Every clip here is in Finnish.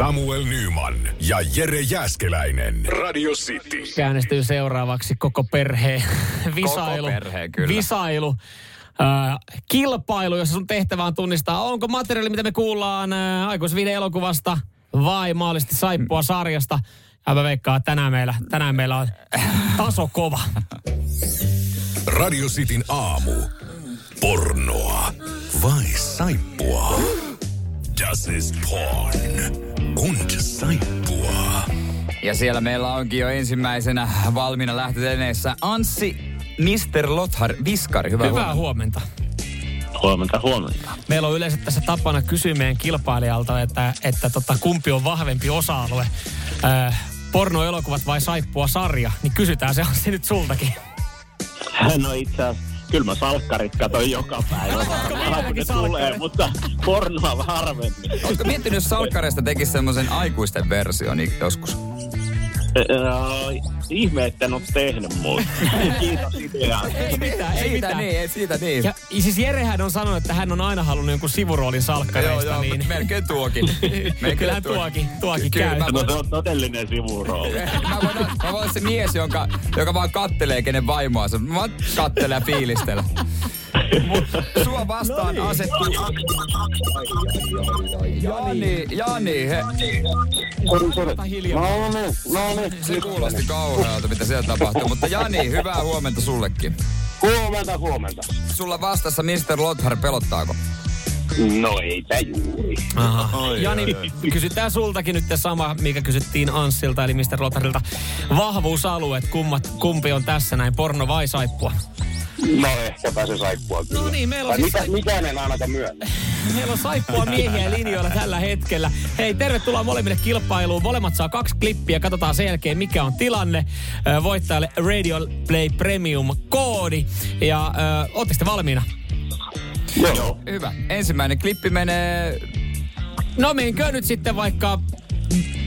Samuel Nyman ja Jere Jäskeläinen. Radio City. Käännestyy seuraavaksi koko perheen visailu. Koko perhe, kyllä. Visailu. Äh, kilpailu, jossa sun tehtävä on tunnistaa, onko materiaali, mitä me kuullaan äh, aikuisviiden elokuvasta vai maallisesti saippua sarjasta. Ja mä veikkaan, että tänään meillä, tänään meillä on taso kova. Radio Cityn aamu. Pornoa vai saippua? Das ist porn. Und saippua. Ja siellä meillä onkin jo ensimmäisenä valmiina lähtöteneessä Anssi Mr. Lothar Viskari. Hyvää, Hyvää huomenta. Huomenta, huomenta. Meillä on yleensä tässä tapana kysyä meidän kilpailijalta, että, että tota, kumpi on vahvempi osa-alue. Äh, pornoelokuvat vai saippua sarja, niin kysytään se Anssi nyt sultakin. No itse asiassa, kyllä mä salkkarit katon joka päivä kun ne tulee, mutta pornoa harvemmin. Oletko miettinyt, jos Salkkareista tekisi semmoisen aikuisten version niin joskus? Ihme, että en ole tehnyt muuta. Kiitos ideaa. Ei mitään, ei mitään. niin, ei siitä niin. Ja siis Jerehän on sanonut, että hän on aina halunnut jonkun sivuroolin salkkareista. joo, joo, niin... melkein tuokin. Kyllähän tuokin, tuokin Kyllä, käy. mä No se on todellinen sivurooli. Mä voin, olla- mä voin se mies, jonka, joka vaan kattelee, kenen vaimoa se. Mä vaan kattelen ja fiilistelen. Mut Sua vastaan No niin. asettuu... Jani, Jani, he, Ota hiljaa. No niin, no niin. se kuulosti kauhealta, mitä siellä tapahtuu. Mutta Jani, hyvää huomenta sullekin. Huomenta, huomenta. Sulla vastassa Mr. Lothar, pelottaako? No ei tää juuri. Aha. Jani, kysytään sultakin nyt sama, mikä kysyttiin Anssilta, eli Mr. Lotarilta. Vahvuusalueet, kummat, kumpi on tässä näin, porno vai saippua? No ehkäpä se saippua kyllä. No niin, meillä on Tai siis mitä, mikään en ainakaan myönnä. Meillä on saippua miehiä linjoilla tällä hetkellä. Hei, tervetuloa molemmille kilpailuun. Molemmat saa kaksi klippiä. Katsotaan sen jälkeen, mikä on tilanne. Voittajalle Radio Play Premium koodi. Ja ö, ootteko te valmiina? Joo. Hyvä. Ensimmäinen klippi menee No menkö nyt sitten vaikka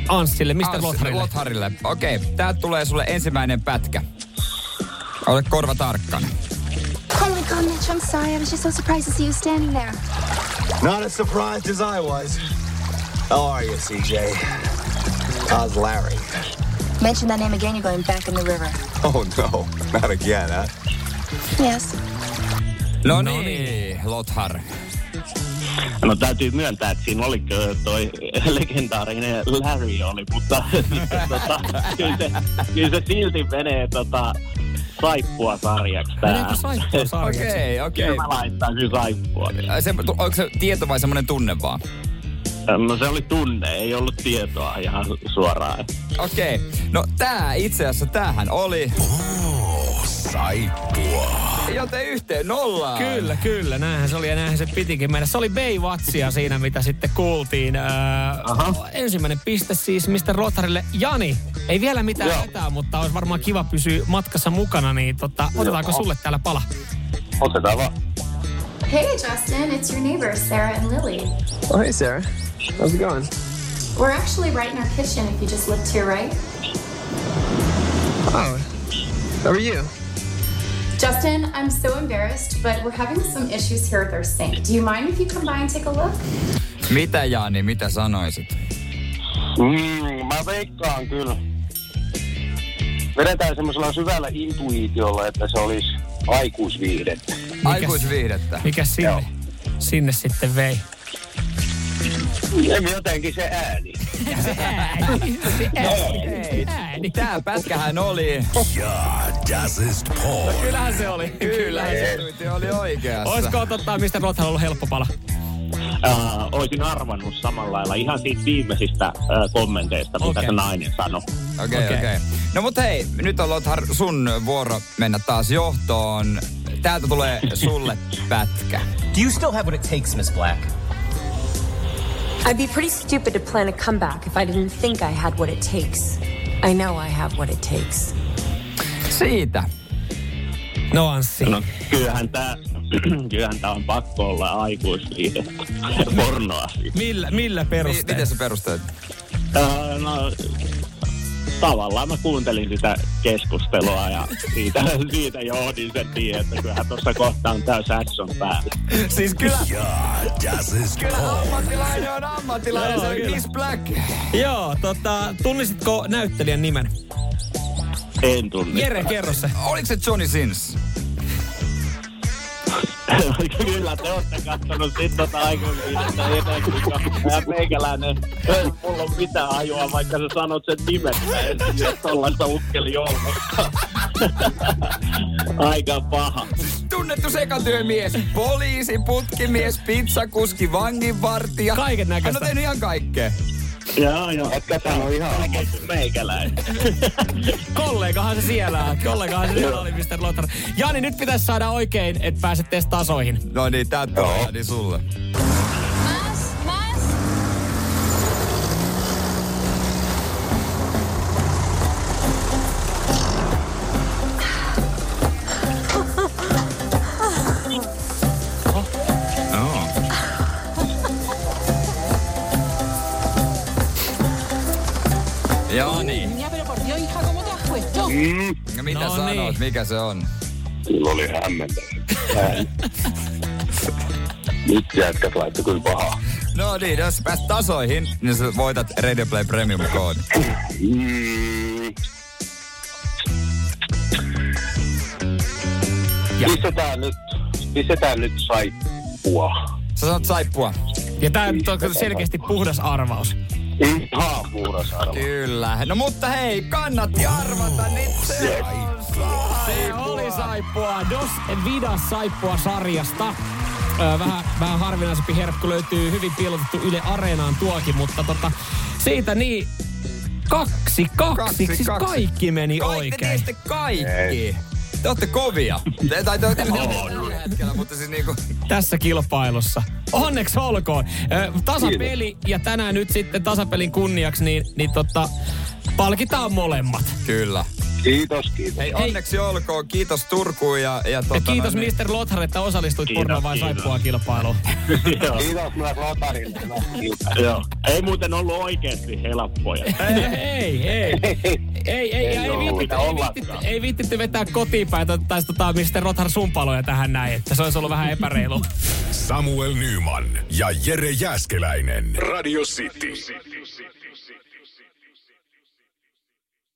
Anssille, Mr. Lotharille. Lotharille. Okei, okay, tää tulee sulle ensimmäinen pätkä. Ole korva tarkkana. Oh my god, Mitch, I'm sorry. I was just so surprised to see you standing there. Not as surprised as I was. How are you, CJ? How's Larry? Mention that name again, you're going back in the river. Oh no, not again, huh? Yes. No No niin, Lothar. No täytyy myöntää, että siinä oli kyllä toi legendaarinen Larry oli, mutta tota, kyllä, se, kyllä se silti menee tota, saippua sarjaksi tää. Meneekö saippua sarjaksi? Okei, okei. Kyllä mä laittaisin saippua. Ai Se, onko se tieto vai semmoinen tunne vaan? No se oli tunne, ei ollut tietoa ihan suoraan. Okei. No tää itse asiassa, tämähän oli. Oh, saippua. Joten yhteen nollaan. Kyllä, kyllä. Näinhän se oli ja näinhän se pitikin mennä. Se oli Baywatchia siinä, mitä sitten kuultiin. Öö, ensimmäinen piste siis Mr. Lotharille. Jani, ei vielä mitään Joo. hätää, mutta olisi varmaan kiva pysyä matkassa mukana, niin tota, otetaanko sulle täällä pala? Otetaan vaan. Hey, Justin, it's your neighbors, Sarah and Lily. Oh, hey, Sarah. How's it going? We're actually right in our kitchen if you just look to your right. Oh, how are you? Justin, I'm so embarrassed, but we're having some issues here with our sink. Do you mind if you come by and take a look? Mitä Jani, mitä sanoisit? Mm, mä veikkaan kyllä. Vedetään semmoisella syvällä intuitiolla, että se olisi aikuisviihdettä. Aikuisviihdettä. Mikä sinne, sinne sitten vei? Ei jotenkin se ääni. Se ääni. Se ääni. ääni. Tää pätkähän oli. Ja, das ist porn. Kyllähän se oli. Kyllä, se oli oikeassa. Olisiko tota, Mr. Lothar ollut helppo pala? Uh, olisin arvannut samalla lailla ihan siitä viimeisistä uh, kommenteista, mitä Okei. se nainen sanoi. Okei, okay, Okei. okei. Okay. No mut hei, nyt on Lothar sun vuoro mennä taas johtoon. Täältä tulee sulle pätkä. Do you still have what it takes, Miss Black? I'd be pretty stupid to plan a comeback if I didn't think I had what it takes. I know I have what it takes. Siitä. No Anssi. No kyllähän tää, kyllähän tää on pakko olla aikuisviihdettä. Pornoa siis. Millä, millä Mi- perusteella? miten sä perustelet? Öö, no, tavallaan mä kuuntelin sitä keskustelua ja siitä, siitä johdin sen niin, että kyllähän tuossa kohta on täys action päällä. Siis kyllä, Ja, das ist Kyllä ammattilainen on ammattilainen, Joo, se on. Miss Black. joo, tota, tunnisitko näyttelijän nimen? En tunne. Jere, kerro se. Oliko se Johnny Sins? Kyllä te olette kattonut sit tota aikuisviihdettä etenkin, koska meikäläinen, ei mulla on mitään ajua, vaikka sä sanot sen ensin, että tollaista ukkeli ollenkaan. Aika paha. Tunnettu sekatyömies, poliisi, putkimies, pizzakuski, vanginvartija. Kaiken Hän näköistä. on tehnyt ihan kaikkea. Joo, joo. Etkä sano ihan meikäläinen. Kollegahan se siellä on. Kollegahan se siellä oli, Mr. Lothar. Jani, nyt pitäisi saada oikein, että pääset tasoihin. No niin, tää tulee niin sulle. Puesto? Ja mitä No sanot, niin. mikä se on? Kyllä oli hämmentävä. Nyt jätkät laittoi kyllä pahaa. No niin, jos pääst tasoihin, niin sä voitat Radio Play Premium koodi. Mm. Ja. Pistetään nyt, pistetään nyt saippua. Sä sanot saippua. Ja tää nyt on selkeästi puhdas arvaus. Ihan puhdas arvo. Kyllä. No mutta hei, kannatti arvata, nyt se on Se oli saippua. Dos Vida saippua sarjasta. Öö, vähän, vähän harvinaisempi herkku löytyy hyvin piilotettu Yle Areenaan tuokin, mutta tota, siitä niin kaksi, kaksi, Kaksi, siis kaksi. kaikki meni Kai te oikein. tiesitte kaikki. Te olette kovia. Te, tai te tällä hetkellä, mutta siis niinku... tässä kilpailussa. Onneksi olkoon. Tasapeli ja tänään nyt sitten tasapelin kunniaksi, niin, niin tota, palkitaan molemmat. Kyllä. Kiitos, kiitos. Hei, onneksi olkoon. Kiitos Turkuun ja, ja, Ja tota, kiitos no, niin. Mr. Lothar, että osallistuit Kiitos, pornoa vai saippua kilpailuun. Kiitos myös Lotarille. Joo. Ei muuten ollut oikeasti helppoja. ei, ei, ei. Ei, ei, ja ei, viittitty, ei, viittitty, ei viittitty vetää kotiin päin, tai tota Mr. Rothar sumpaloja tähän näin, että se olisi ollut vähän epäreilu. Samuel Nyman ja Jere Jäskeläinen. Radio City.